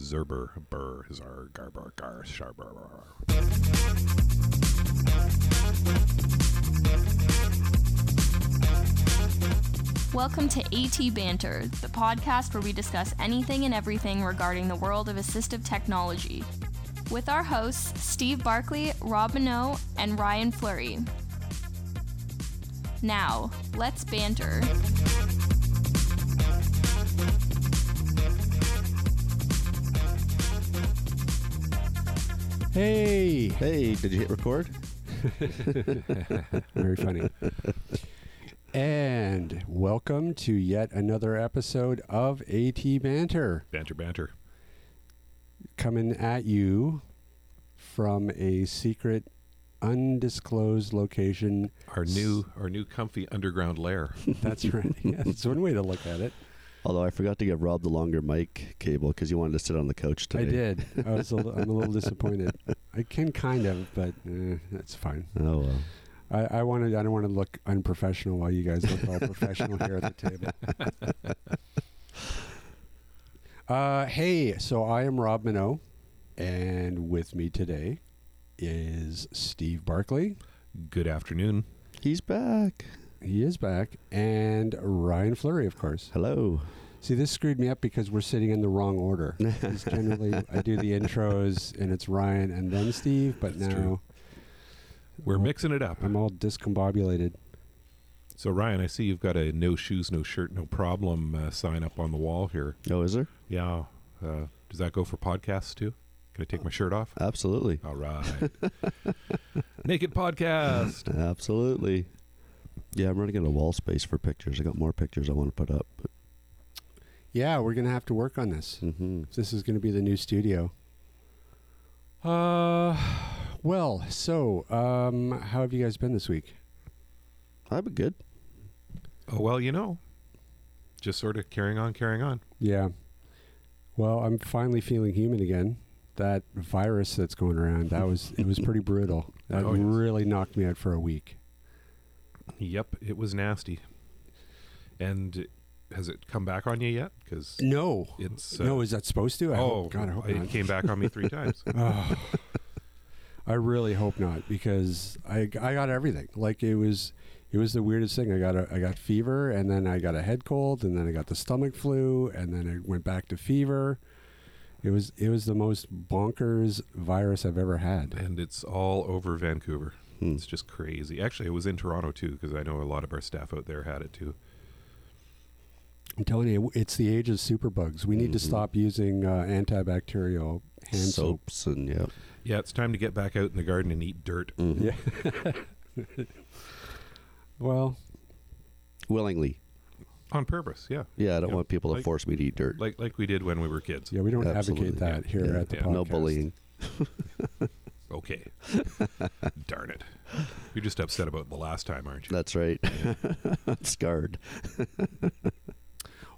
Zerber Burr Zar Garbar Gar Sharbar. Welcome to AT Banter, the podcast where we discuss anything and everything regarding the world of assistive technology. With our hosts, Steve Barkley, Rob Minot, and Ryan Fleury. Now, let's banter. Hey, Hey, did you hit record? very funny. and welcome to yet another episode of AT Banter, Banter, banter. coming at you from a secret, undisclosed location. Our new, our new comfy underground lair. That's right. Yeah, that's one way to look at it. Although I forgot to give Rob the longer mic cable because you wanted to sit on the couch today. I did. I was. A li- I'm a little disappointed. I can kind of, but eh, that's fine. Oh well. I, I wanted. I don't want to look unprofessional while you guys look all professional here at the table. Uh, hey, so I am Rob Minot, and with me today is Steve Barkley. Good afternoon. He's back. He is back, and Ryan Fleury, of course. Hello. See, this screwed me up because we're sitting in the wrong order. generally, I do the intros, and it's Ryan and then Steve, but That's now true. We're mixing it up. I'm all discombobulated. So Ryan, I see you've got a no shoes, no shirt, no problem uh, sign up on the wall here. Oh, is there? Yeah. Uh, does that go for podcasts too? Can I take my shirt off? Absolutely. All right. Naked podcast. Absolutely. Yeah, I'm running out of wall space for pictures. I got more pictures I want to put up. But, Yeah, we're gonna have to work on this. hmm This is going to be the new studio. Uh, well, so um, how have you guys been this week? I've been good. Oh well, you know, just sort of carrying on, carrying on. Yeah. Well, I'm finally feeling human again. That virus that's going around, that was it was pretty brutal. That Oh, yes. really knocked me out for a week. Yep, it was nasty. And has it come back on you yet? Because No. it's uh, no, is that supposed to? I oh, hope, God, I hope it not. came back on me three times. Oh. I really hope not because I, I got everything. Like it was it was the weirdest thing. I got a I got fever and then I got a head cold and then I got the stomach flu and then it went back to fever. It was it was the most bonkers virus I've ever had. and it's all over Vancouver. Hmm. It's just crazy. Actually, it was in Toronto too, because I know a lot of our staff out there had it too. I'm telling you, it's the age of superbugs. We need to Mhm. stop using uh, antibacterial hand soap. Soaps and yeah. Yeah, it's time to get back out in the garden and eat dirt. Mhm. Yeah. well, Willingly. On purpose, yeah. Yeah, I don't Yeah, want people to like- force me to eat dirt. Like like we did when we were kids. yeah, we don't Absolutely. advocate that here Yeah. at the Yeah. podcast. no bullying. Okay. Darn it. You're just upset about the last time, aren't you? That's right. Scarred.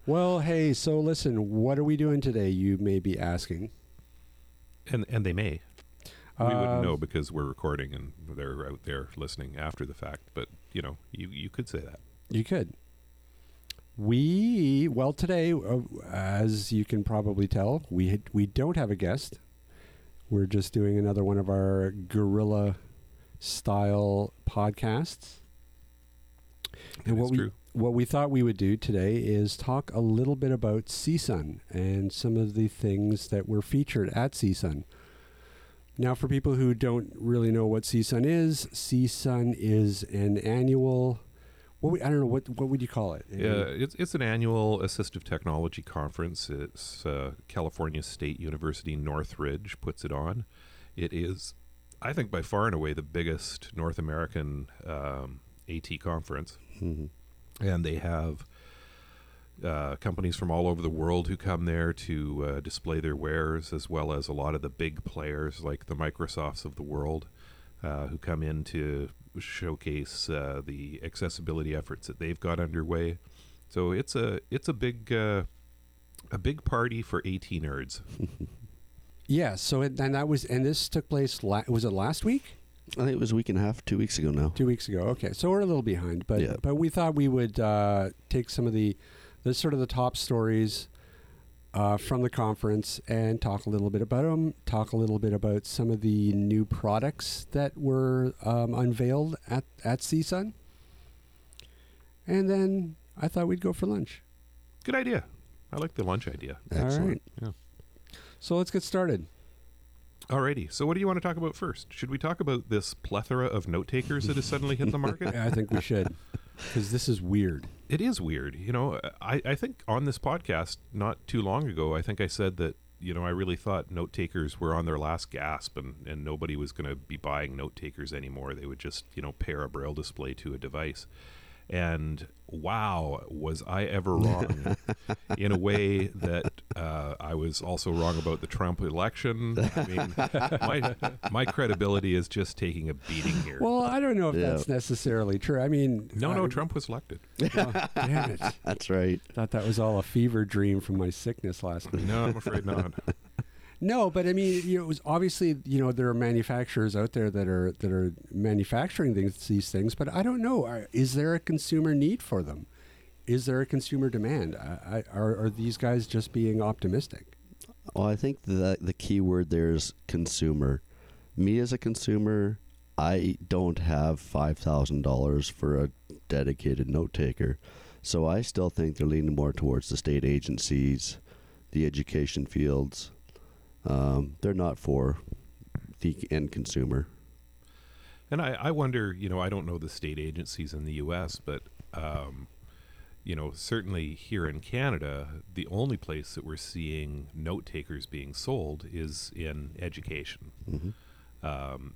Well, hey, so listen, what are we doing today? You may be asking. And and they may. We wouldn't Um, know because we're recording and they're out there listening after the fact. But you know, you you could say that. You could. We well today, uh, as you can probably tell, we had, we don't have a guest. We're just doing another one of our guerrilla style podcasts. That what is we true. what we thought we would do today is talk a little bit about CSUN and some of the things that were featured at CSUN. Now, for people who don't really know what CSUN is, CSUN is an annual. What we, I don't know what what would you call it? Yeah, it's it's an annual assistive technology conference. It's uh, California State University Northridge puts it on. It is, I think, by far and away the biggest North American um, AT conference, Mhm. and they have uh, companies from all over the world who come there to uh, display their wares, as well as a lot of the big players like the Microsofts of the world, uh, who come in to showcase uh, the accessibility efforts that they've got underway. So it's a it's a big uh, a big party for AT nerds. Yeah. So it, and that was and this took place. La- was it last week? I think it was a week and a half, two weeks ago now. Two weeks ago. Okay, so we're a little behind, but Yeah. but we thought we would uh, take some of the the sort of the top stories uh, from the conference and talk a little bit about them, talk a little bit about some of the new products that were um, unveiled at, at CSUN. And then I thought we'd go for lunch. Good idea. I like the lunch idea. Excellent. All right. So let's get started. Alrighty. So, what do you want to talk about first? Should we talk about this plethora of note takers that has suddenly hit the market? I think we should, because this is weird. It is weird. You know, I, I think on this podcast not too long ago, I think I said that, you know, I really thought note takers were on their last gasp and, and nobody was going to be buying note takers anymore. They would just, you know, pair a braille display to a device. And wow, was I ever wrong in a way that uh, I was also wrong about the Trump election. I mean, my, my credibility is just taking a beating here. Well, I don't know if Yeah. that's necessarily true. I mean, no, no, I- Trump was elected. oh, damn it! That's right. Thought that was all a fever dream from my sickness last week. No, I'm afraid not. No, but I mean, you know, it was obviously, you know, there are manufacturers out there that are that are manufacturing these these things, but I don't know. Is there a consumer need for them? Is there a consumer demand? I, I, are, are these guys just being optimistic? Well, I think the the key word there is consumer. Me as a consumer, I don't have five thousand dollars for a dedicated note taker, so I still think they're leaning more towards the state agencies, the education fields. Um, they're not for the end consumer. And I, I wonder, you know, I don't know the state agencies in the U.S., but, um, you know, certainly here in Canada, the only place that we're seeing note takers being sold is in education. hmm Um,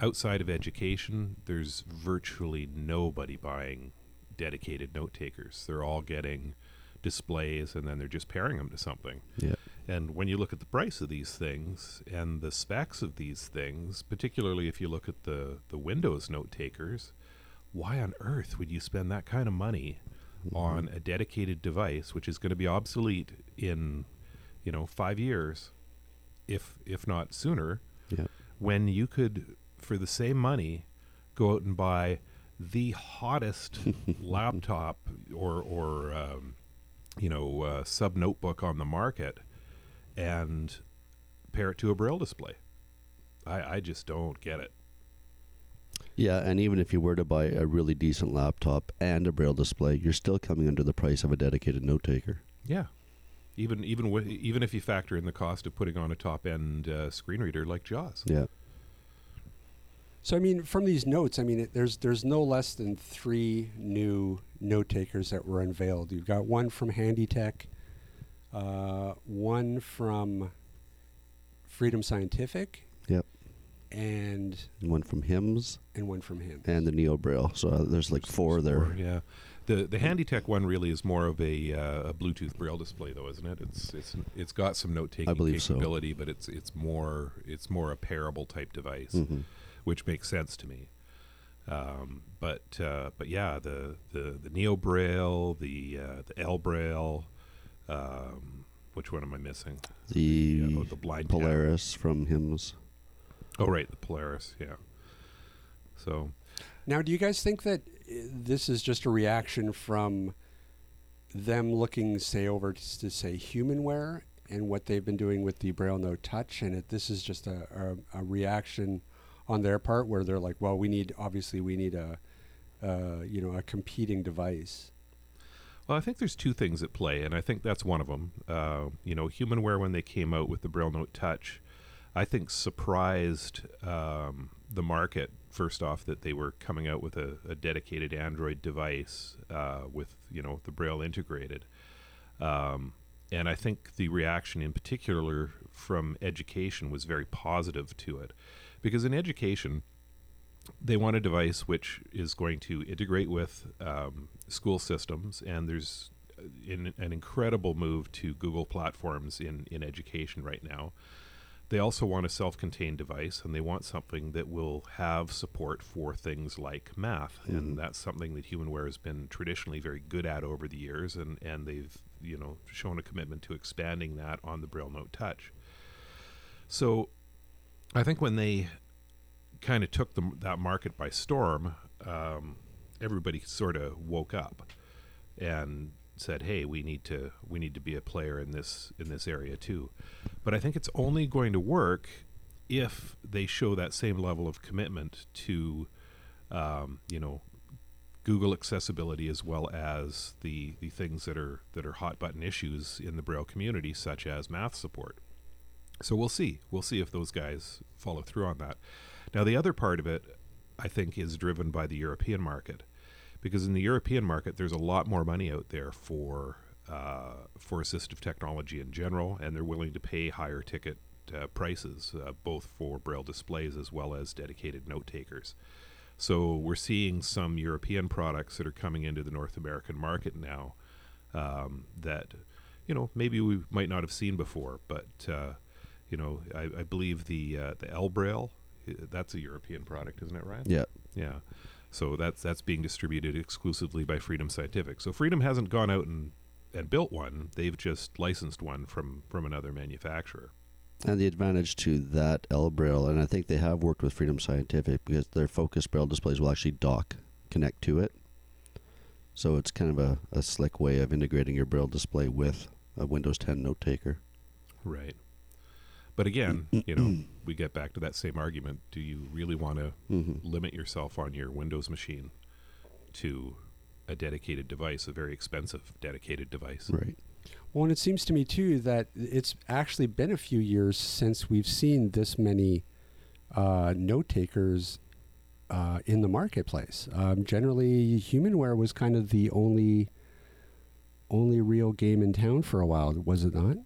outside of education, there's virtually nobody buying dedicated note takers. They're all getting displays and then they're just pairing them to something. Yeah. And when you look at the price of these things and the specs of these things, particularly if you look at the, the Windows note takers, why on earth would you spend that kind of money on a dedicated device which is going to be obsolete in, you know, five years, if if not sooner, Yeah. when you could, for the same money, go out and buy the hottest laptop or or um, you know uh, sub notebook on the market and pair it to a braille display. I, I just don't get it. Yeah, and even if you were to buy a really decent laptop and a braille display, you're still coming under the price of a dedicated note taker. Yeah, even even wi- even if you factor in the cost of putting on a top end uh, screen reader like JAWS. Yeah. So I mean, from these notes, I mean, it, there's there's no less than three new note takers that were unveiled. You've got one from HandyTech, uh, one from Freedom Scientific, Yep. and One from Hims and one from him. and the Neo Braille. So uh, there's like four there. Yeah, the the HandyTech one really is more of a, uh, a Bluetooth braille display, though, isn't it? It's it's it's got some note taking I believe so. capability, but it's it's more it's more a pairable type device, hmm which makes sense to me. Um, but uh, but yeah, the the the Neo Braille, the uh, the ElBraille. Um, which one am I missing? The Yeah, oh, the blind tab. Polaris from Hims. Oh, right, the Polaris. Yeah. So Now, do you guys think that uh, this is just a reaction from them looking, say, over to, to say humanware and what they've been doing with the Braille Note Touch, and it, this is just a, a, a reaction on their part where they're like, well, we need obviously we need a uh, you know a competing device. Well, I think there's two things at play, and I think that's one of them. Uh, you know, Humanware when they came out with the Braille Note Touch, I think surprised um, the market. First off, that they were coming out with a, a dedicated Android device uh, with you know the Braille integrated, um, and I think the reaction in particular from education was very positive to it, because in education they want a device which is going to integrate with um, school systems, and there's in, an incredible move to Google platforms in, in education right now. They also want a self contained device, and they want something that will have support for things like math. And Mhm. that's something that Humanware has been traditionally very good at over the years, and, and they've you know shown a commitment to expanding that on the Braille Note Touch. So I think when they kind of took the, that market by storm, um, everybody sort of woke up and said, "Hey, we need to we need to be a player in this in this area too." But I think it's only going to work if they show that same level of commitment to, um, you know, Google accessibility as well as the the things that are that are hot button issues in the Braille community, such as math support. So we'll see. We'll see if those guys follow through on that. Now, the other part of it, I think, is driven by the European market, because in the European market, there's a lot more money out there for uh, for assistive technology in general, and they're willing to pay higher ticket uh, prices, uh, both for Braille displays as well as dedicated note takers. So we're seeing some European products that are coming into the North American market now um, that, you know, maybe we might not have seen before. But uh, you know, I, I believe the uh, the ElBraille, that's a European product, isn't it, Ryan? Yeah. Yeah. So that's that's being distributed exclusively by Freedom Scientific. So Freedom hasn't gone out and, and built one; they've just licensed one from from another manufacturer. And the advantage to that ElBraille, and I think they have worked with Freedom Scientific because their Focus Braille displays will actually dock, connect to it. So it's kind of a, a slick way of integrating your Braille display with a Windows 10 note taker. Right. But again, you know, we get back to that same argument. Do you really want to Mm-hmm. limit yourself on your Windows machine to a dedicated device, a very expensive dedicated device? Right. Well, and it seems to me too that it's actually been a few years since we've seen this many uh, note takers uh, in the marketplace. Um, generally, Humanware was kind of the only only real game in town for a while, was it not?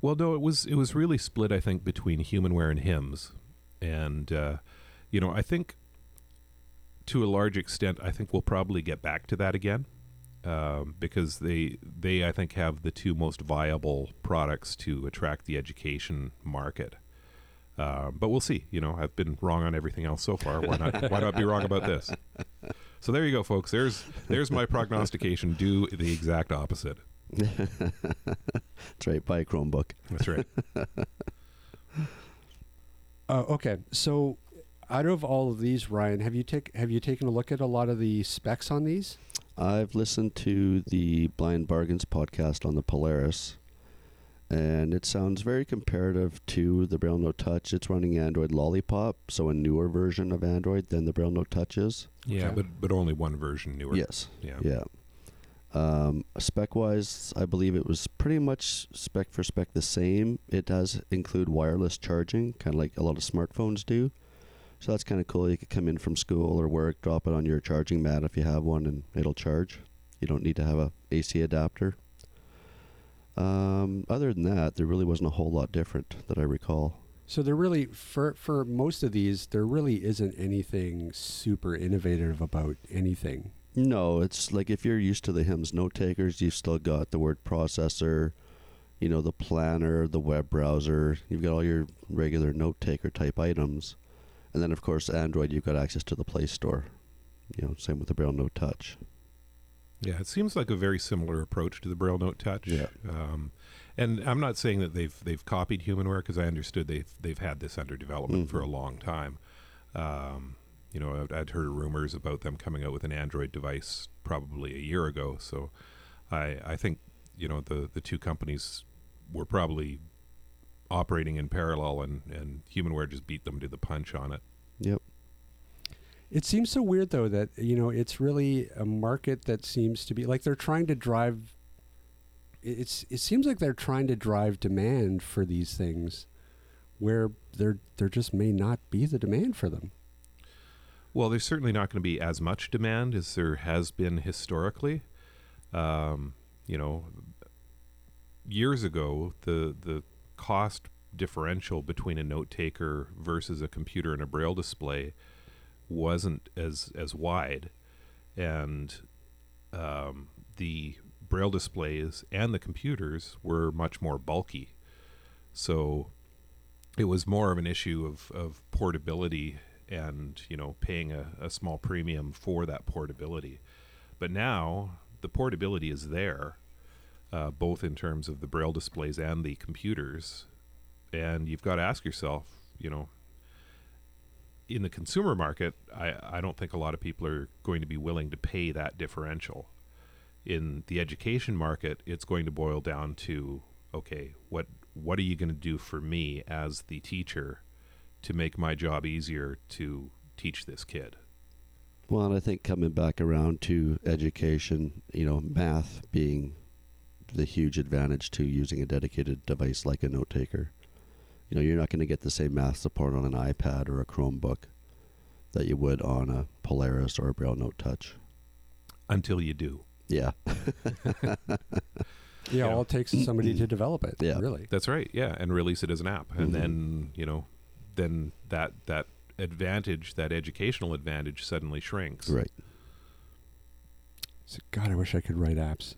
Well, no, it was it was really split. I think between Humanware and Hims, and uh, you know, I think to a large extent, I think we'll probably get back to that again um, because they they I think have the two most viable products to attract the education market. Uh, but we'll see. You know, I've been wrong on everything else so far. Why not? why not be wrong about this? So there you go, folks. There's there's my prognostication. Do the exact opposite. That's right. Buy a Chromebook. That's right. Uh, okay, so out of all of these, Ryan, have you take have you taken a look at a lot of the specs on these? I've listened to the Blind Bargains podcast on the Polaris, and it sounds very comparative to the Braille Note Touch. It's running Android Lollipop, so a newer version of Android than the Braille Note Touch is. Yeah, Okay. but but only one version newer. Yes. Yeah. Yeah. Um, spec wise, I believe it was pretty much spec for spec the same. It does include wireless charging, kind of like a lot of smartphones do. So that's kind of cool. You could come in from school or work, drop it on your charging mat if you have one, and it'll charge. You don't need to have a AC adapter. Um, other than that, there really wasn't a whole lot different that I recall. So there really for for most of these, there really isn't anything super innovative about anything. No, it's like if you're used to the Hims note takers, you've still got the word processor, you know, the planner, the web browser. You've got all your regular note taker type items. And then, of course, Android, you've got access to the Play Store. You know, same with the Braille Note Touch. Yeah, it seems like a very similar approach to the Braille Note Touch. Yeah. Um, and I'm not saying that they've they've copied Humanware because I understood they've they've had this under development for a long time. Um, you know, I'd, I'd heard rumors about them coming out with an Android device probably a year ago. So I I think you know the the two companies were probably operating in parallel, and and Humanware just beat them to the punch on it. Yep. It seems so weird though that you know it's really a market that seems to be like they're trying to drive. it- It's it seems like they're trying to drive demand for these things, where there there just may not be the demand for them. Well, there's certainly not going to be as much demand as there has been historically. Um, you know, years ago, the the cost differential between a note taker versus a computer and a braille display wasn't as as wide, and um, the braille displays and the computers were much more bulky. So it was more of an issue of, of portability and you know paying a, a small premium for that portability. But now the portability is there uh, both in terms of the braille displays and the computers. And you've got to ask yourself you know in the consumer market I, I don't think a lot of people are going to be willing to pay that differential. In the education market, it's going to boil down to okay, what what are you going to do for me as the teacher to make my job easier to teach this kid? Well, and I think coming back around to education, you know, math being the huge advantage to using a dedicated device like a note taker. You know, you're not going to get the same math support on an iPad or a Chromebook that you would on a Polaris or a Braille Note Touch. Until you do. Yeah. Yeah, Yeah. all it takes is somebody to develop it. Yeah. Really. That's right. Yeah, and release it as an app, and Mhm. then you know, then that that advantage, that educational advantage, suddenly shrinks. right. So, God, I wish I could write apps.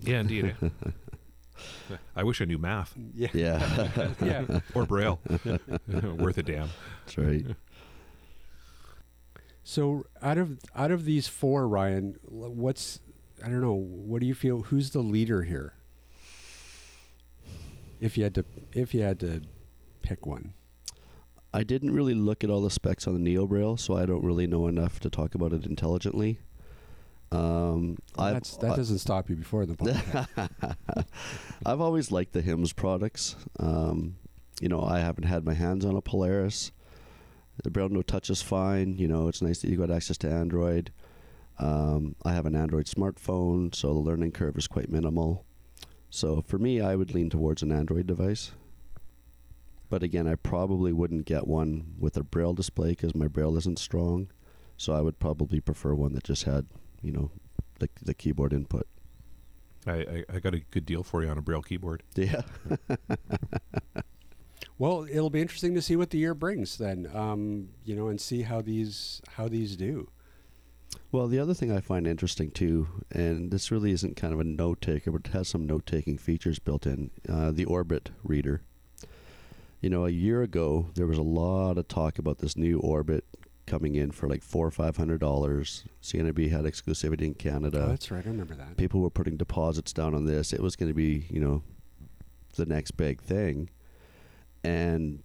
Yeah, indeed. I wish I knew math Yeah. Yeah. yeah. or Braille. Worth a damn. That's right. So out of out of these four, Ryan, what's I don't know. What do you feel? Who's the leader here? If you had to, if you had to pick one, I didn't really look at all the specs on the Neo Braille, so I don't really know enough to talk about it intelligently. Um, That's, that doesn't stop you before the podcast. I've always liked the Hims products. Um, you know, I haven't had my hands on a Polaris. The Braille Note Touch is fine. You know, it's nice that you got access to Android. Um, I have an Android smartphone, so the learning curve is quite minimal. So for me, I would lean towards an Android device. But again, I probably wouldn't get one with a Braille display because my Braille isn't strong. So I would probably prefer one that just had, you know, the the keyboard input. I, I, I got a good deal for you on a Braille keyboard. Yeah. well, it'll be interesting to see what the year brings then. Um, you know, and see how these how these do. Well, the other thing I find interesting too, and this really isn't kind of a note taker, but it has some note taking features built in uh, the Orbit reader. You know, a year ago, there was a lot of talk about this new Orbit coming in for like four or five hundred dollars. CNIB had exclusivity in Canada. oh, that's right. I remember that. People were putting deposits down on this. It was going to be, you know, the next big thing. And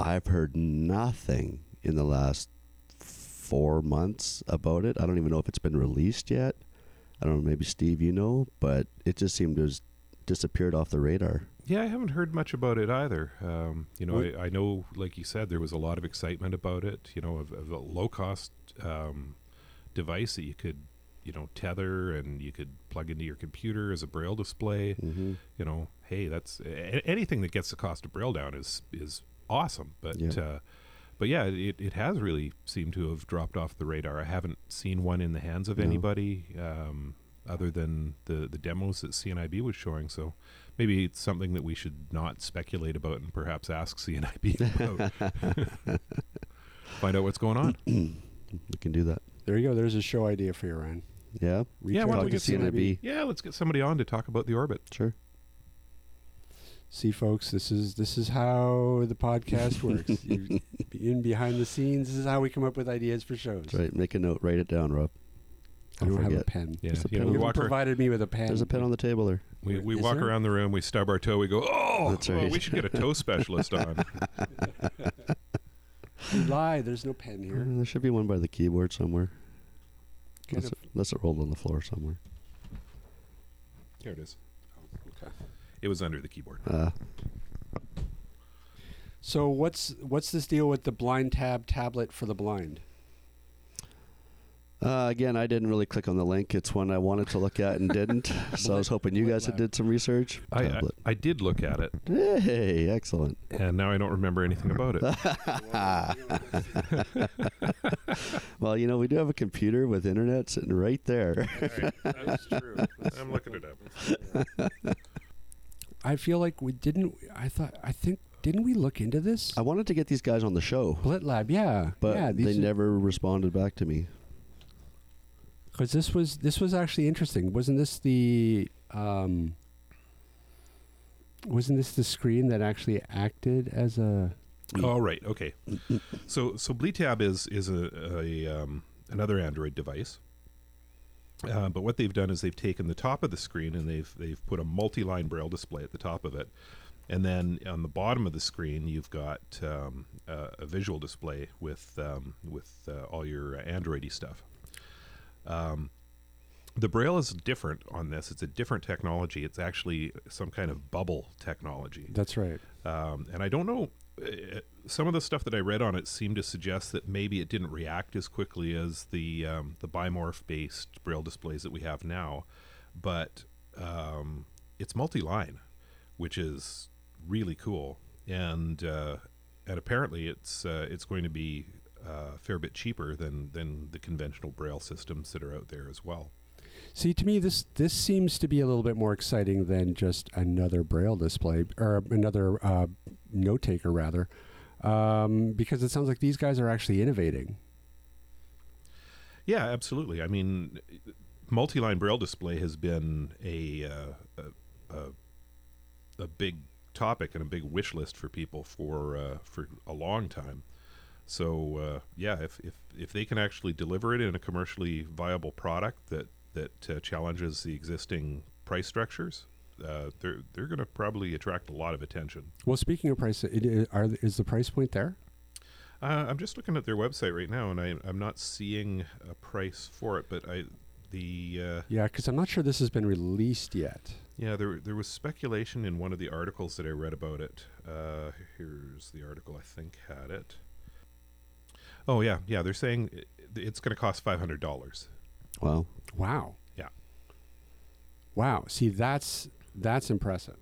I've heard nothing in the last four months about it. I don't even know if it's been released yet. I don't know, maybe Steve, you know, but it just seemed to have disappeared off the radar. Yeah, I haven't heard much about it either. Um, you know, I, I know, like you said, there was a lot of excitement about it. You know, of, of a low cost um, device that you could, you know, tether and you could plug into your computer as a braille display. Mm-hmm. You know, hey, that's a- anything that gets the cost of braille down is is awesome. But Yeah. uh, but yeah, it, it has really seemed to have dropped off the radar. I haven't seen one in the hands of No. anybody um, other than the the demos that CNIB was showing. So maybe it's something that we should not speculate about and perhaps ask CNIB about. Find out what's going on. We can do that. There you go. There's a show idea for you, Ryan. Yeah. Reach Yeah, out why don't we to get some- CNIB. Yeah, let's get somebody on to talk about the orbit. Sure. See, folks, this is this is how the podcast works. you, in behind the scenes, this is how we come up with ideas for shows. That's right. Make a note. Write it down, Rob. I don't have a pen. Yeah, There's a you pen know, You we walk, provided me with a pen. There's a pen on the table there. we, we Is walk there? around the room, we stub our toe, we go, oh, That's oh, right. we should get a toe specialist on. You lie. There's no pen Uh, here. there should be one by the keyboard somewhere. Get Unless a- it, unless it rolled on the floor somewhere. Here it is. Okay. It was under the keyboard. Uh, So what's what's this deal with the blind tab tablet for the blind? Uh, again, I didn't really click on the link. It's one I wanted to look at and didn't. so I was hoping you guys had did some research. I, I, I did look at it, Hey, excellent. and now I don't remember anything about it. Well, you know, we do have a computer with internet sitting right there. That's true. I'm looking it up. I feel like we didn't. I thought. I think didn't we look into this? I wanted to get these guys on the show, Blitab, yeah, but yeah. they never responded back to me. Because this was this was actually interesting. Wasn't this the um, wasn't this the screen that actually acted as a Oh right, okay. So so Blitab is is a, a um, another Android device, uh, but what they've done is they've taken the top of the screen and they've they've put a multi-line braille display at the top of it, and then on the bottom of the screen you've got um, uh, a visual display with um, with uh, all your Androidy stuff. Um, the braille is different on this. It's a different technology. It's actually some kind of bubble technology. That's right. Um, and I don't know. uh, Some of the stuff that I read on it seemed to suggest that maybe it didn't react as quickly as the um, the bimorph based braille displays that we have now, but um, it's multi-line, which is really cool. And uh, and apparently it's uh, it's going to be uh, a fair bit cheaper than than the conventional braille systems that are out there as well. See, to me, this this seems to be a little bit more exciting than just another braille display or another uh, note taker, rather, um, because it sounds like these guys are actually innovating. Yeah, absolutely. I mean, multi-line braille display has been a uh, a, a, a big topic and a big wish list for people for uh, for a long time. So uh, yeah, if, if if they can actually deliver it in a commercially viable product that that uh, challenges the existing price structures, uh, they're they're going to probably attract a lot of attention. Well, speaking of price, it, are, is the price point there? Uh, I'm just looking at their website right now, and I, I'm not seeing a price for it. But I, the uh, Yeah, because I'm not sure this has been released yet. yeah, there there was speculation in one of the articles that I read about it. Uh, here's the article I think had it. Oh yeah, yeah. They're saying it, it's going to cost five hundred dollars. Wow. Wow. Yeah. Wow. See, that's that's impressive.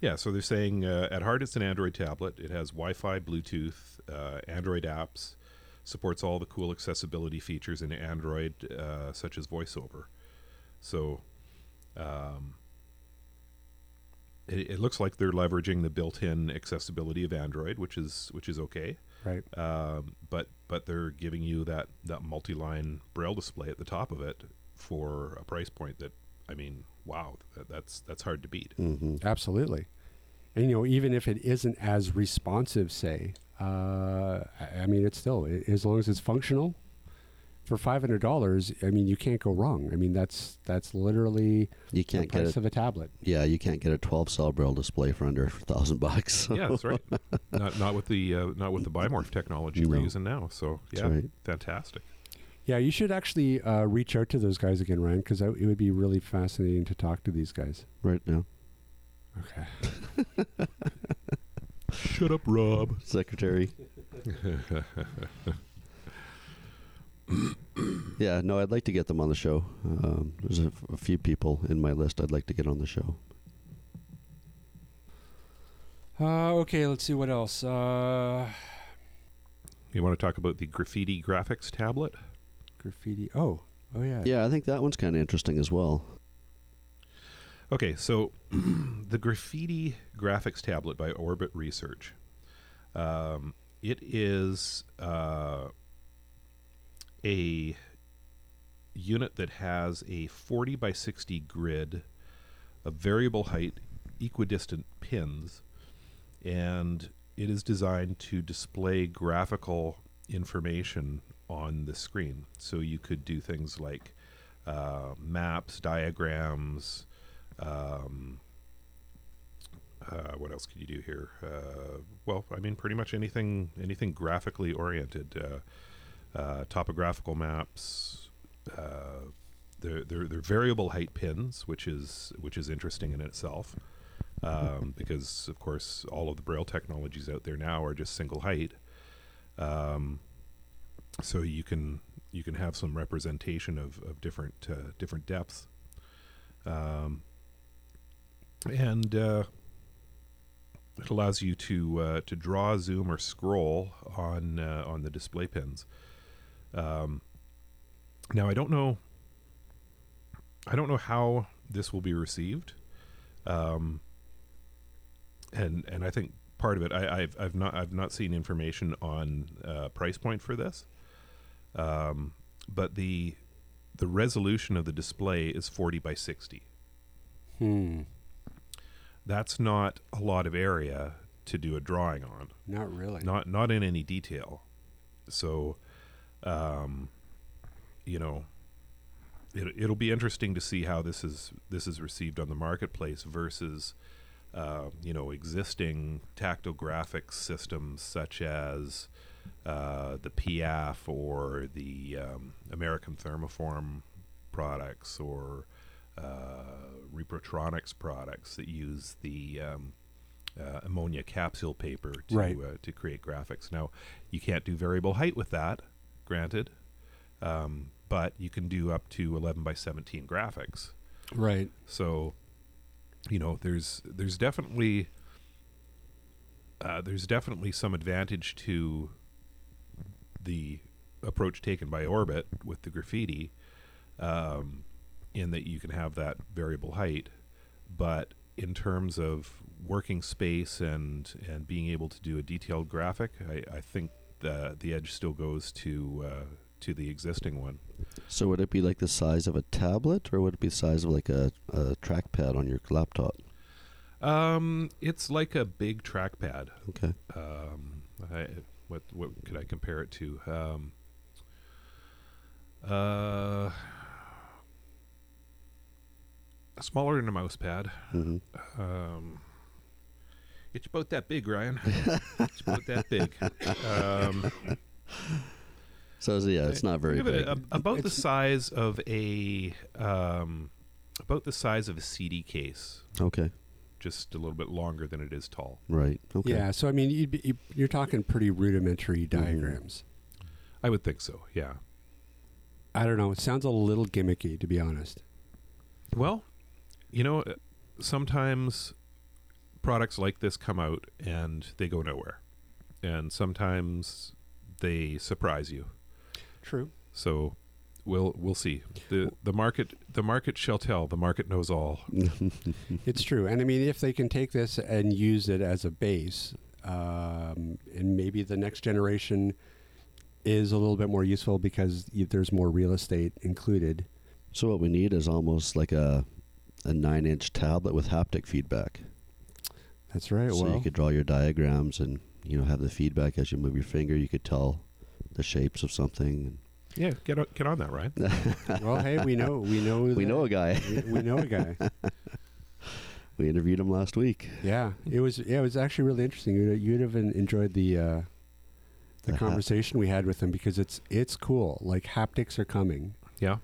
Yeah, so they're saying uh, at heart it's an Android tablet. It has Wi-Fi, Bluetooth, uh, Android apps, supports all the cool accessibility features in Android, uh, such as VoiceOver. So, um, it, it looks like they're leveraging the built-in accessibility of Android, which is which is okay. Right. Um, but but they're giving you that that multi-line braille display at the top of it for a price point that I mean, wow, that, that's that's hard to beat. hmm Absolutely. And you know, even if it isn't as responsive, say, uh, I I mean, it's still i- as long as it's functional. For five hundred dollars, I mean, you can't go wrong. I mean, that's that's literally You the can't get price a of a tablet. yeah. You can't get a 12 cell braille display for under a thousand bucks. yeah, that's right. not not with the uh, not with the bimorph technology we're using now. So yeah, right. fantastic. Yeah, you should actually uh, reach out to those guys again, Ryan, because it would be really fascinating to talk to these guys. right now. Okay. Shut up, Rob. Secretary. Yeah, no, I'd like to get them on the show. Um, there's a, f- a few people in my list I'd like to get on the show. Uh, okay, let's see what else. Uh, You want to talk about the Graphiti graphics tablet? Graphiti. Oh, oh yeah. Yeah, I think that one's kind of interesting as well. Okay, so the Graphiti graphics tablet by Orbit Research. Um, it is uh, a unit that has a 40 by 60 grid of variable height, equidistant pins, and it is designed to display graphical information on the screen. So you could do things like uh, maps, diagrams, um, uh, what else could you do here? Uh, well, I mean, pretty much anything anything graphically oriented, uh, topographical maps. Uh, they're, they're they're variable height pins, which is which is interesting in itself, um, because of course all of the braille technologies out there now are just single height. Um, so you can you can have some representation of, of different uh, different depths. Um, and uh, it allows you to uh, to draw, zoom, or scroll on uh, on the display pins. Um, now, I don't know. I don't know how this will be received, um, and and I think part of it I, I've I've not I've not seen information on uh, price point for this, um, but the the resolution of the display is forty by sixty Hmm. that's not a lot of area to do a drawing on Not really. not not in any detail so um you know it, it'll be interesting to see how this is this is received on the marketplace versus uh, you know existing tactile graphics systems such as uh, the PIAF or the um, American Thermoform products or uh, Reprotronics products that use the um, uh, ammonia capsule paper to Right. uh, to create graphics. Now, you can't do variable height with that, granted, um, but you can do up to 11 by 17 graphics. Right. So, you know, there's there's definitely uh, there's definitely some advantage to the approach taken by Orbit with the Graphiti, um, in that you can have that variable height, but in terms of working space and and being able to do a detailed graphic, I, I think the the edge still goes to uh, to the existing one. So would it be like the size of a tablet, or would it be the size of like a, a trackpad on your laptop? Um, it's like a big trackpad. Okay. um, I, what what could I compare it to? Um, uh, smaller than a mouse pad. hmm Um, it's about that big, Ryan. it's about that big. Um, So yeah, it's not very think of it big. ab- about the size of a um, about the size of a CD case, okay. just a little bit longer than it is tall. Right. Okay. Yeah. So I mean, you'd be, you- you're talking pretty rudimentary Mhm. diagrams. I would think so. Yeah. I don't know. It sounds a little gimmicky, to be honest. Well, you know, uh, sometimes products like this come out and they go nowhere. And sometimes they surprise you. True. So we'll we'll see. The the market the market shall tell. The market knows all. It's true. And I mean, if they can take this and use it as a base, um, and maybe the next generation is a little bit more useful because there's more real estate included. So what we need is almost like a a nine inch tablet with haptic feedback. That's right. so well, you could draw your diagrams and you know have the feedback as you move your finger. You could tell the shapes of something. Yeah, get on, get on that, right? well, hey, we know, we know, we that- know a guy. we, we know a guy. we interviewed him last week. Yeah, it was. Yeah, it was actually really interesting. You'd, you'd have enjoyed the uh, the The hap- conversation we had with him because it's it's cool. Like haptics are coming. Yeah.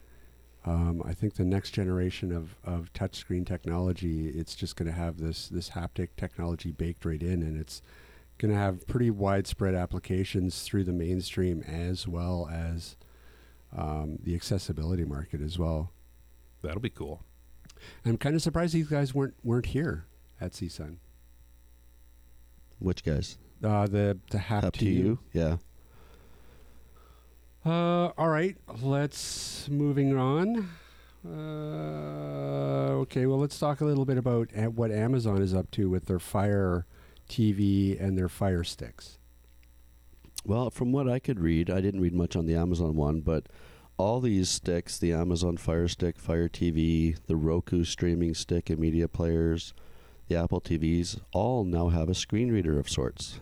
Um, I think the next generation of, of touchscreen technology, it's just going to have this this haptic technology baked right in, and it's going to have pretty widespread applications through the mainstream as well as um, the accessibility market as well. That'll be cool. I'm kind of surprised these guys weren't weren't here at CSUN. Which guys? Uh, the the hap, Up to you. Yeah. Uh, all right, let's moving on. Uh, okay, well, let's talk a little bit about what Amazon is up to with their Fire TV and their Fire Sticks. Well, from what I could read, I didn't read much on the Amazon one, but all these sticks, the Amazon Fire Stick, Fire TV, the Roku streaming stick and media players, the Apple TVs, all now have a screen reader of sorts.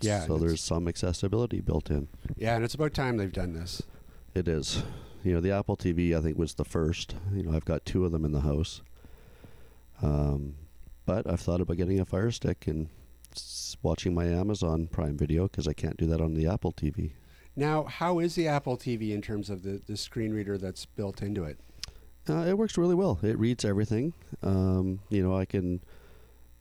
Yeah, So there's some accessibility built in. Yeah, and it's about time they've done this. It is. You know, the Apple TV I think was the first. You know, I've got two of them in the house. Um, but I've thought about getting a Fire Stick and watching my Amazon Prime Video because I can't do that on the Apple TV. Now, how is the Apple TV in terms of the, the screen reader that's built into it? Uh, it works really well. It reads everything. Um, you know, I can,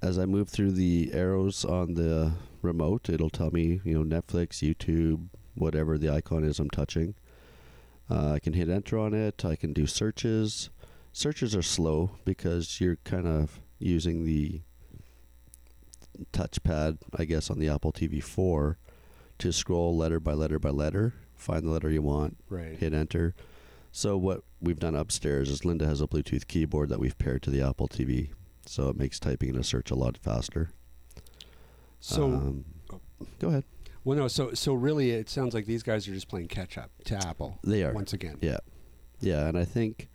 as I move through the arrows on the remote, it'll tell me, you know, Netflix, YouTube, whatever the icon is I'm touching. Uh, I can hit enter on it. I can do searches. Searches are slow because you're kind of using the touchpad, I guess, on the Apple TV 4 to scroll letter by letter by letter, find the letter you want, Right. hit enter. So what we've done upstairs is Linda has a Bluetooth keyboard that we've paired to the Apple TV, so it makes typing in a search a lot faster. So, um, go ahead. well, no, so so really, it sounds like these guys are just playing catch up to Apple They are. once again. Yeah, yeah, and I think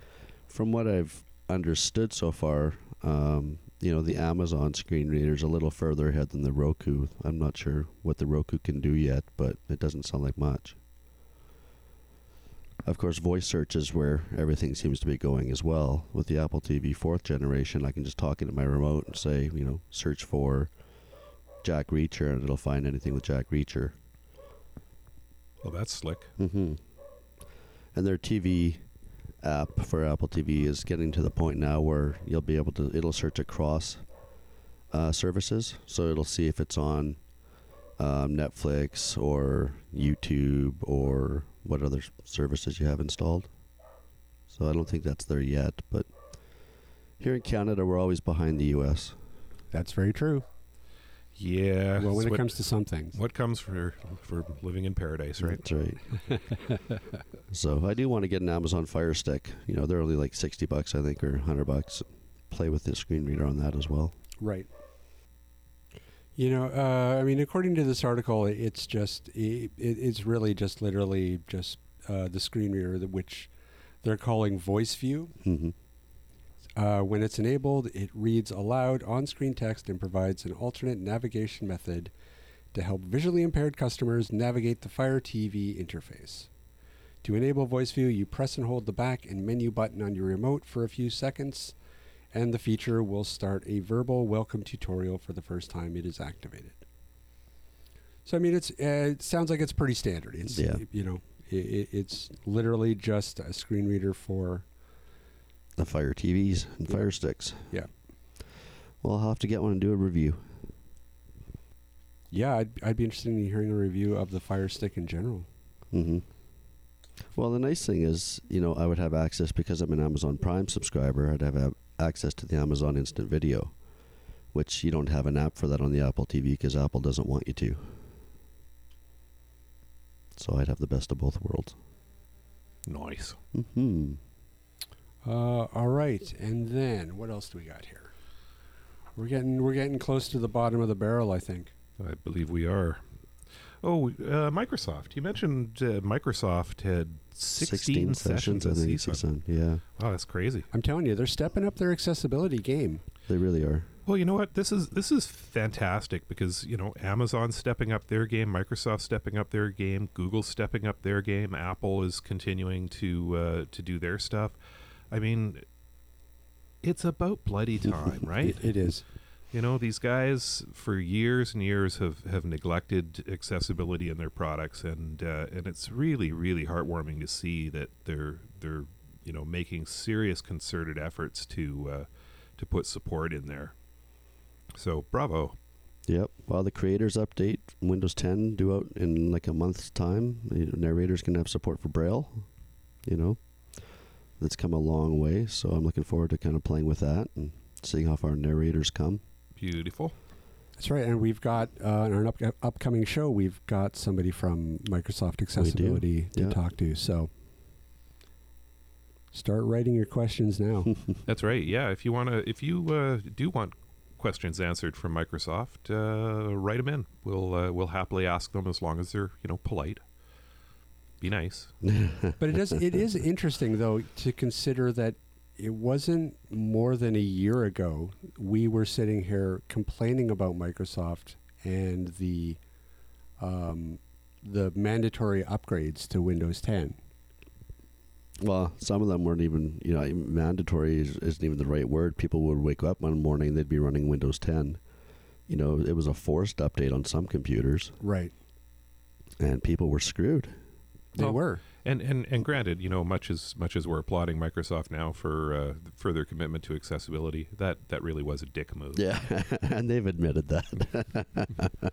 from what I've understood so far, um, you know, the Amazon screen reader is a little further ahead than the Roku. I'm not sure what the Roku can do yet, but it doesn't sound like much. Of course, voice search is where everything seems to be going as well. With the Apple TV fourth generation, I can just talk into my remote and say, you know, search for Jack Reacher, and it'll find anything with Jack Reacher. Well, that's slick. hmm And their TV app for Apple TV is getting to the point now where you'll be able to it'll search across uh, services, so it'll see if it's on um, Netflix or YouTube or what other services you have installed. So I don't think that's there yet, but here in Canada we're always behind the U.S. That's very true. Yeah. well, when it's it what, comes to some things. what comes for for living in paradise, right? That's right. so I do want to get an Amazon Fire Stick. You know, they're only like sixty bucks, I think, or hundred bucks. Play with the screen reader on that as well. Right. You know, uh, I mean, according to this article, it's just it, it's really just literally just uh, the screen reader, which they're calling Voice View. hmm Uh, when it's enabled, it reads aloud on-screen text and provides an alternate navigation method to help visually impaired customers navigate the Fire TV interface. To enable Voice View, you press and hold the back and menu button on your remote for a few seconds, and the feature will start a verbal welcome tutorial for the first time it is activated. So, I mean, it's uh, it sounds like it's pretty standard. It's Yeah. you know, it, it's literally just a screen reader for The Fire TVs and Yeah. Fire Sticks. Yeah. Well, I'll have to get one and do a review. Yeah, I'd, I'd be interested in hearing a review of the Fire Stick in general. Mm-hmm. Well, the nice thing is, you know, I would have access because I'm an Amazon Prime subscriber. I'd have a- access to the Amazon Instant Video, which you don't have an app for that on the Apple TV because Apple doesn't want you to. So I'd have the best of both worlds. Nice. hmm Uh, all right, and then what else do we got here? We're getting we're getting close to the bottom of the barrel, I think. I believe we are. Oh, uh, Microsoft. You mentioned uh, Microsoft had 16, sessions I at think, CSUN. CSUN. Yeah, Wow, that's crazy. I'm telling you, they're stepping up their accessibility game. they really are. Well, you know what? This is this is fantastic because you know Amazon's stepping up their game, Microsoft's stepping up their game, Google's stepping up their game, Apple is continuing to uh, to do their stuff. I mean, it's about bloody time, right? It, it is. You know, these guys for years and years have, have neglected accessibility in their products, and uh, and it's really really heartwarming to see that they're they're you know making serious concerted efforts to uh, to put support in there. So bravo. Yep. Well, the creators update Windows 10 due out in like a month's time. Know, narrators can have support for Braille. You know, that's come a long way. So I'm looking forward to kind of playing with that and seeing how far narrators come. Beautiful. That's right, and we've got uh, in our up- upcoming show, we've got somebody from Microsoft Accessibility to yeah. talk to. So start writing your questions now. That's right. Yeah, if you want to, if you uh, do want questions answered from Microsoft, uh, write them in. We'll uh, we'll happily ask them as long as they're you know polite. Be nice. but it is it is interesting though to consider that it wasn't more than a year ago we were sitting here complaining about Microsoft and the um, the mandatory upgrades to Windows 10. Well, some of them weren't even, you know, mandatory is, isn't even the right word. People would wake up one morning, they'd be running Windows 10. You know, it was a forced update on some computers, Right. and people were screwed. They Oh. were. And and and granted, you know, much as much as we're applauding Microsoft now for uh, for their commitment to accessibility, that that really was a dick move. Yeah, and they've admitted that.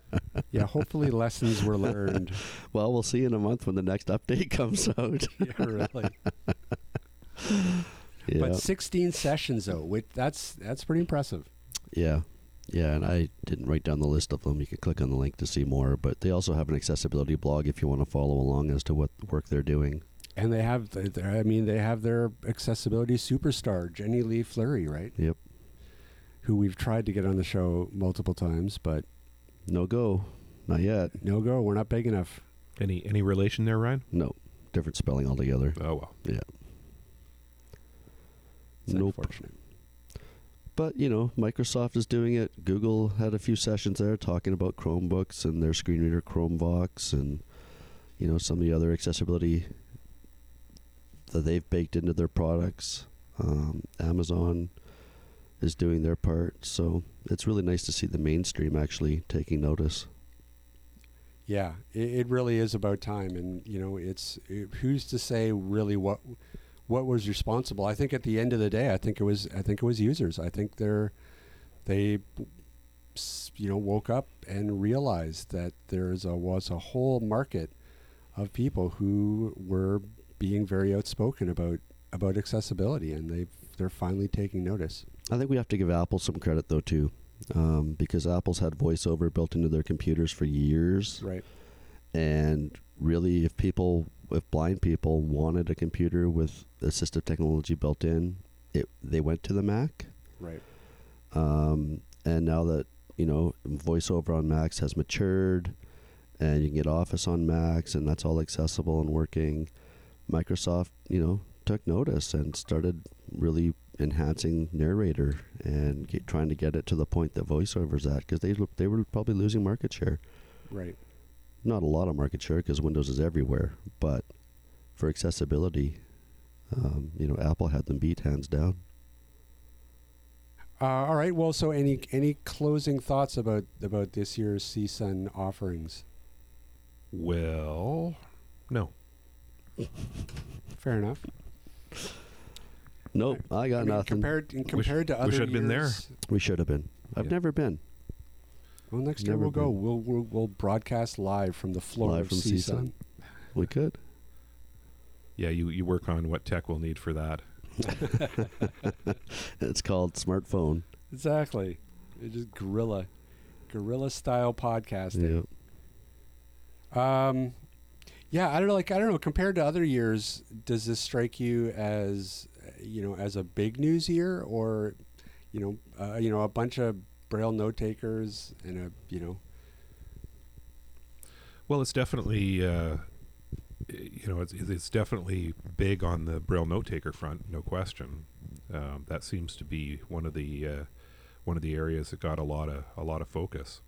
Yeah, hopefully lessons were learned. well, we'll see in a month when the next update comes out. yeah, really. yeah. But 16 sessions though, which that's that's pretty impressive. Yeah. Yeah, and I didn't write down the list of them. You can click on the link to see more, but they also have an accessibility blog if you want to follow along as to what work they're doing. And they have, th- th- I mean, they have their accessibility superstar, Jenny Lay-Flurrie, right? Yep. Who we've tried to get on the show multiple times, but No go. Not yet. no go. We're not big enough. Any any relation there, Ryan? No. Different spelling altogether. Oh well. Yeah. It's Nope. unfortunate. But, you know, Microsoft is doing it. Google had a few sessions there talking about Chromebooks and their screen reader Chromevox and, you know, some of the other accessibility that they've baked into their products. Um, Amazon is doing their part. So it's really nice to see the mainstream actually taking notice. Yeah, it, it really is about time, and you know, it's it, who's to say really what what was responsible. I think at the end of the day, I think it was I think it was users. I think they're they you know woke up and realized that there's a was a whole market of people who were being very outspoken about about accessibility, and they they're finally taking notice. I think we have to give Apple some credit though too, um, because Apple's had VoiceOver built into their computers for years, Right. and really, if people, if blind people wanted a computer with assistive technology built in, it they went to the Mac. Right. Um, and now that you know VoiceOver on Macs has matured, and you can get Office on Macs, and that's all accessible and working, Microsoft, you know, took notice and started really enhancing narrator and trying to get it to the point that VoiceOver's at because they they were probably losing market share. Right. Not a lot of market share because Windows is everywhere, but for accessibility, um, you know, Apple had them beat hands down. Uh, all right. Well, so any any closing thoughts about about this year's CSUN offerings? Well, no. Fair enough. Nope, I got I mean, nothing. Compared in- compared to wish other I'd been there. we should have been. I've Yeah. never been. Well, next year we'll go. We'll, we'll we'll broadcast live from the floor Live of from CSUN. We could. Yeah, you, you work on what tech we'll need for that. It's called smartphone. Exactly. It's just gorilla, guerrilla style podcasting. Yeah. Um, yeah, I don't know. Like I don't know. Compared to other years, does this strike you as uh, you know as a big news year, or you know, uh, you know, a bunch of braille note takers and a you know, Well, it's definitely, uh, you know, it's, it's definitely big on the Braille note taker front, no question. Um, that seems to be one of the uh, one of the areas that got a lot of a lot of focus.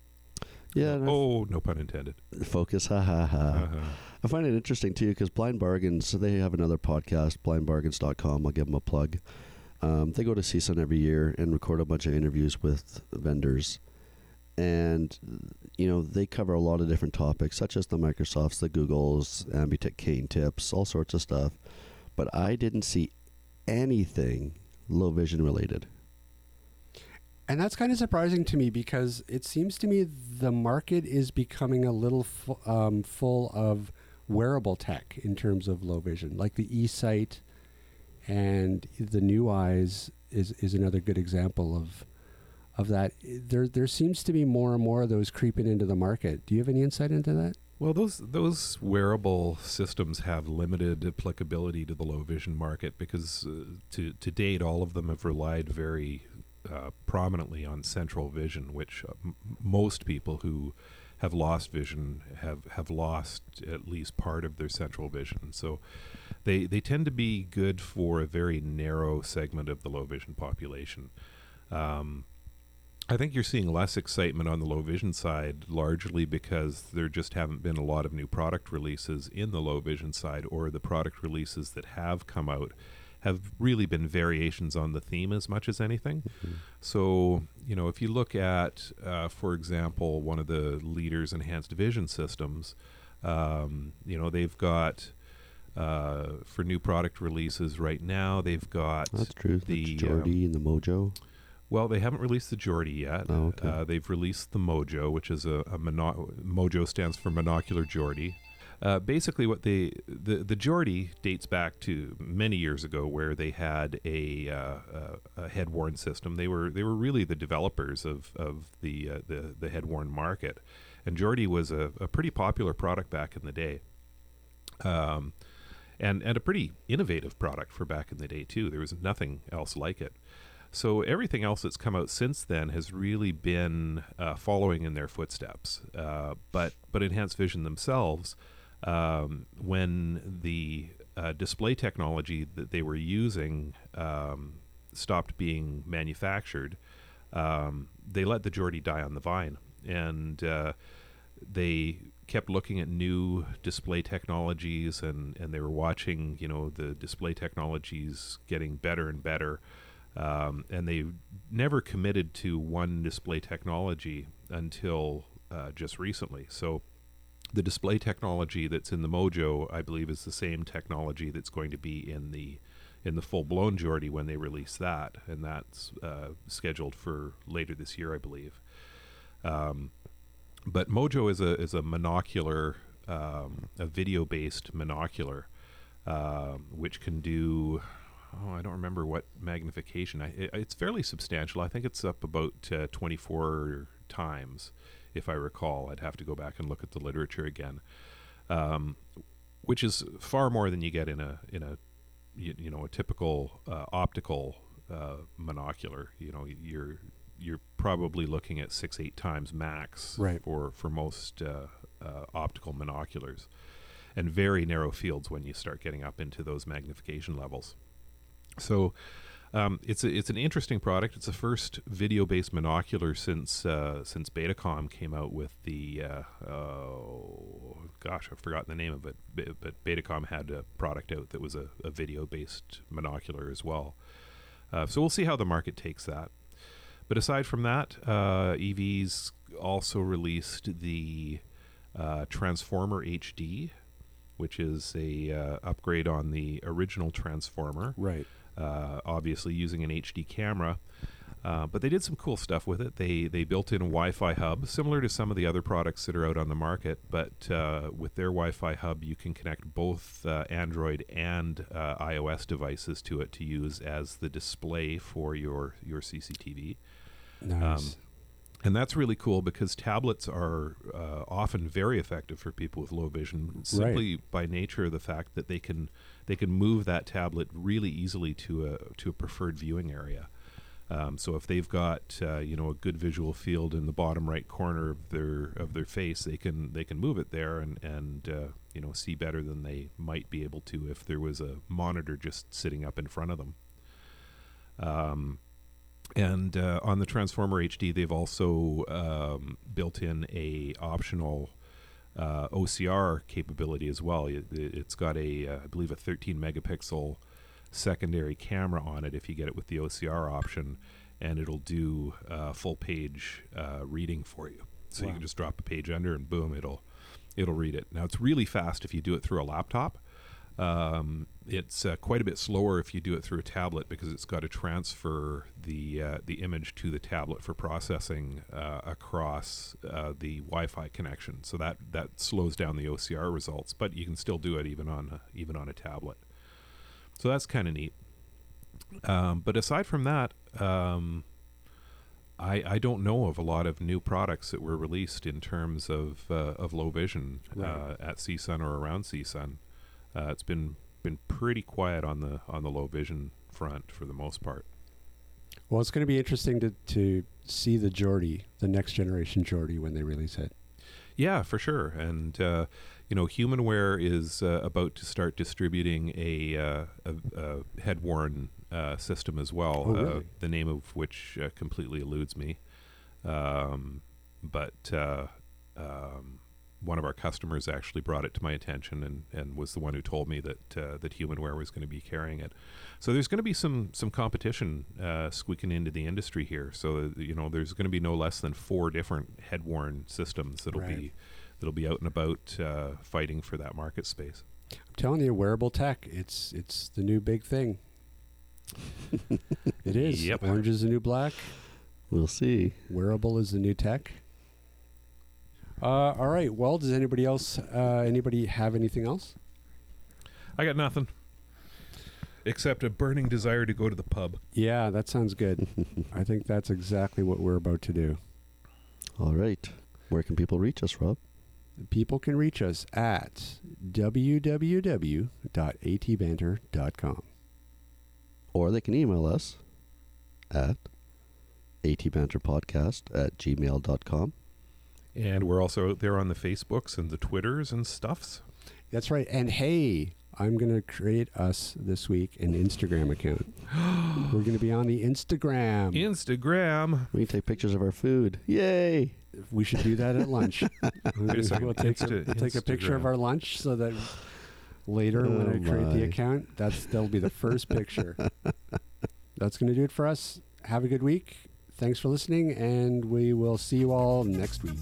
Yeah. and Oh, no pun intended. focus. Ha ha ha. Uh-huh. I find it interesting too because Blind Bargains, so they have another podcast, blindbargains.com. I'll give them a plug. Um, they go to CSUN every year and record a bunch of interviews with vendors. And, you know, they cover a lot of different topics, such as the Microsofts, the Googles, Ambutech Cane tips, all sorts of stuff. But I didn't see anything low vision related. and that's kind of surprising to me because it seems to me the market is becoming a little um, full of wearable tech in terms of low vision, like the eSight and the NuEyes is is another good example of of that. There there seems to be more and more of those creeping into the market. Do you have any insight into that? Well, those those wearable systems have limited applicability to the low vision market because uh, to to date, all of them have relied very uh, prominently on central vision, which uh, m- most people who have lost vision have have lost at least part of their central vision. So they they tend to be good for a very narrow segment of the low vision population. Um, I think you're seeing less excitement on the low vision side, largely because there just haven't been a lot of new product releases in the low vision side, or the product releases that have come out have really been variations on the theme as much as anything. So, you know, if you look at, uh, for example, one of the leaders, Enhanced Vision Systems, um, you know, they've got. Uh, for new product releases right now, they've got That's true. The, Jordy and the Mojo. well, they haven't released the Jordy yet. Oh, okay. uh, they've released the Mojo, which is a, a mono- Mojo stands for monocular Jordy. Uh, basically, what they the the Jordy dates back to many years ago, where they had a, uh, a, a head worn system. They were they were really the developers of of the uh, the the head worn market, and Jordy was a, a pretty popular product back in the day. Um, and and a pretty innovative product for back in the day too. There was nothing else like it. So everything else that's come out since then has really been uh, following in their footsteps. Uh, but but Enhanced Vision themselves, um, when the uh, display technology that they were using um, stopped being manufactured, um, they let the Jordy die on the vine, and uh, they kept looking at new display technologies, and and they were watching, you know, the display technologies getting better and better um, and they never committed to one display technology until uh, just recently. So the display technology that's in the Mojo, I believe, is the same technology that's going to be in the in the full blown Jordy when they release that, and that's uh, scheduled for later this year, I believe. Um, but Mojo is a is a monocular, um, a video based monocular, um, which can do. Oh, I don't remember what magnification. I, it, it's fairly substantial. I think it's up about uh, 24 times, if I recall. I'd have to go back and look at the literature again, um, which is far more than you get in a in a you, you know a typical uh, optical uh, monocular. You know, you're you're probably looking at six eight times max Right. for for most uh, uh, optical monoculars, and very narrow fields when you start getting up into those magnification levels. So. Um, it's a, it's an interesting product. It's the first video-based monocular since uh, since Betacom came out with the uh, oh gosh I've forgotten the name of it, but Betacom had a product out that was a, a video-based monocular as well. Uh, so we'll see how the market takes that. But aside from that, uh, EV's also released the uh, Transformer HD, which is a uh, upgrade on the original Transformer Right. uh, obviously using an HD camera. Uh, but they did some cool stuff with it. They they built in a Wi-Fi hub, similar to some of the other products that are out on the market. But uh, with their Wi-Fi hub, you can connect both uh, Android and uh, iOS devices to it to use as the display for your your CCTV. Nice. And that's really cool because tablets are uh, often very effective for people with low vision, simply by nature of the fact that they can they can move that tablet really easily to a to a preferred viewing area. Um, so if they've got uh, you know a good visual field in the bottom right corner of their of their face, they can they can move it there and and uh, you know see better than they might be able to if there was a monitor just sitting up in front of them. Um, and uh, on the Transformer HD, they've also um, built in a optional uh, OCR capability as well. It, it's got a, uh, I believe, a 13 megapixel secondary camera on it if you get it with the OCR option, and it'll do uh, full page uh, reading for you. So you can just drop a page under, and boom, it'll it'll read it. Now it's really fast if you do it through a laptop. Um, it's uh, quite a bit slower if you do it through a tablet because it's got to transfer the uh, the image to the tablet for processing uh, across uh, the Wi-Fi connection. So that that slows down the OCR results, but you can still do it even on a, even on a tablet. So that's kind of neat. Um, but aside from that, um, I, I don't know of a lot of new products that were released in terms of uh, of low vision uh, Right. at CSUN or around CSUN. Uh, it's been been pretty quiet on the on the low vision front for the most part. Well, it's going to be interesting to, to see the Jordy, the next generation Jordy, when they release it. Yeah, for sure. And uh, you know, Humanware is uh, about to start distributing a, uh, a, a head worn uh, system as well. Oh, uh, really? the name of which uh, completely eludes me. Um, but uh, um, one of our customers actually brought it to my attention and, and was the one who told me that uh, that Humanware was going to be carrying it. So there's going to be some some competition uh, squeaking into the industry here. So you know, there's going to be no less than four different head worn systems that'll Right. be that'll be out and about uh, fighting for that market space. I'm telling you, wearable tech, it's it's the new big thing. it is. Yep. Orange is the new black. We'll see. Wearable is the new tech. Uh, all right. Well, does anybody else? Uh, anybody have anything else? I got nothing except a burning desire to go to the pub. Yeah, that sounds good. I think that's exactly what we're about to do. All right. Where can people reach us, Rob? People can reach us at www.atbanter.com. Or they can email us at atbanterpodcast at gmail.com. And we're also out there on the Facebooks and the Twitters and stuffs. That's right. And hey, I'm going to create us this week an Instagram account. We're going to be on the Instagram. Instagram. We take pictures of our food. Yay! we should do that at lunch. Wait a second. we'll take, a, Insta- we'll take a picture of our lunch so that later when Oh I create the account, that's that'll be the first picture. that's going to do it for us. Have a good week. Thanks for listening, and we will see you all next week.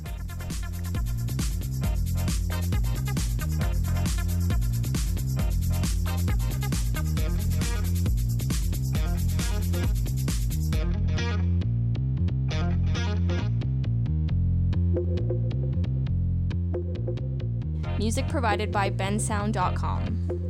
Music provided by bensound.com.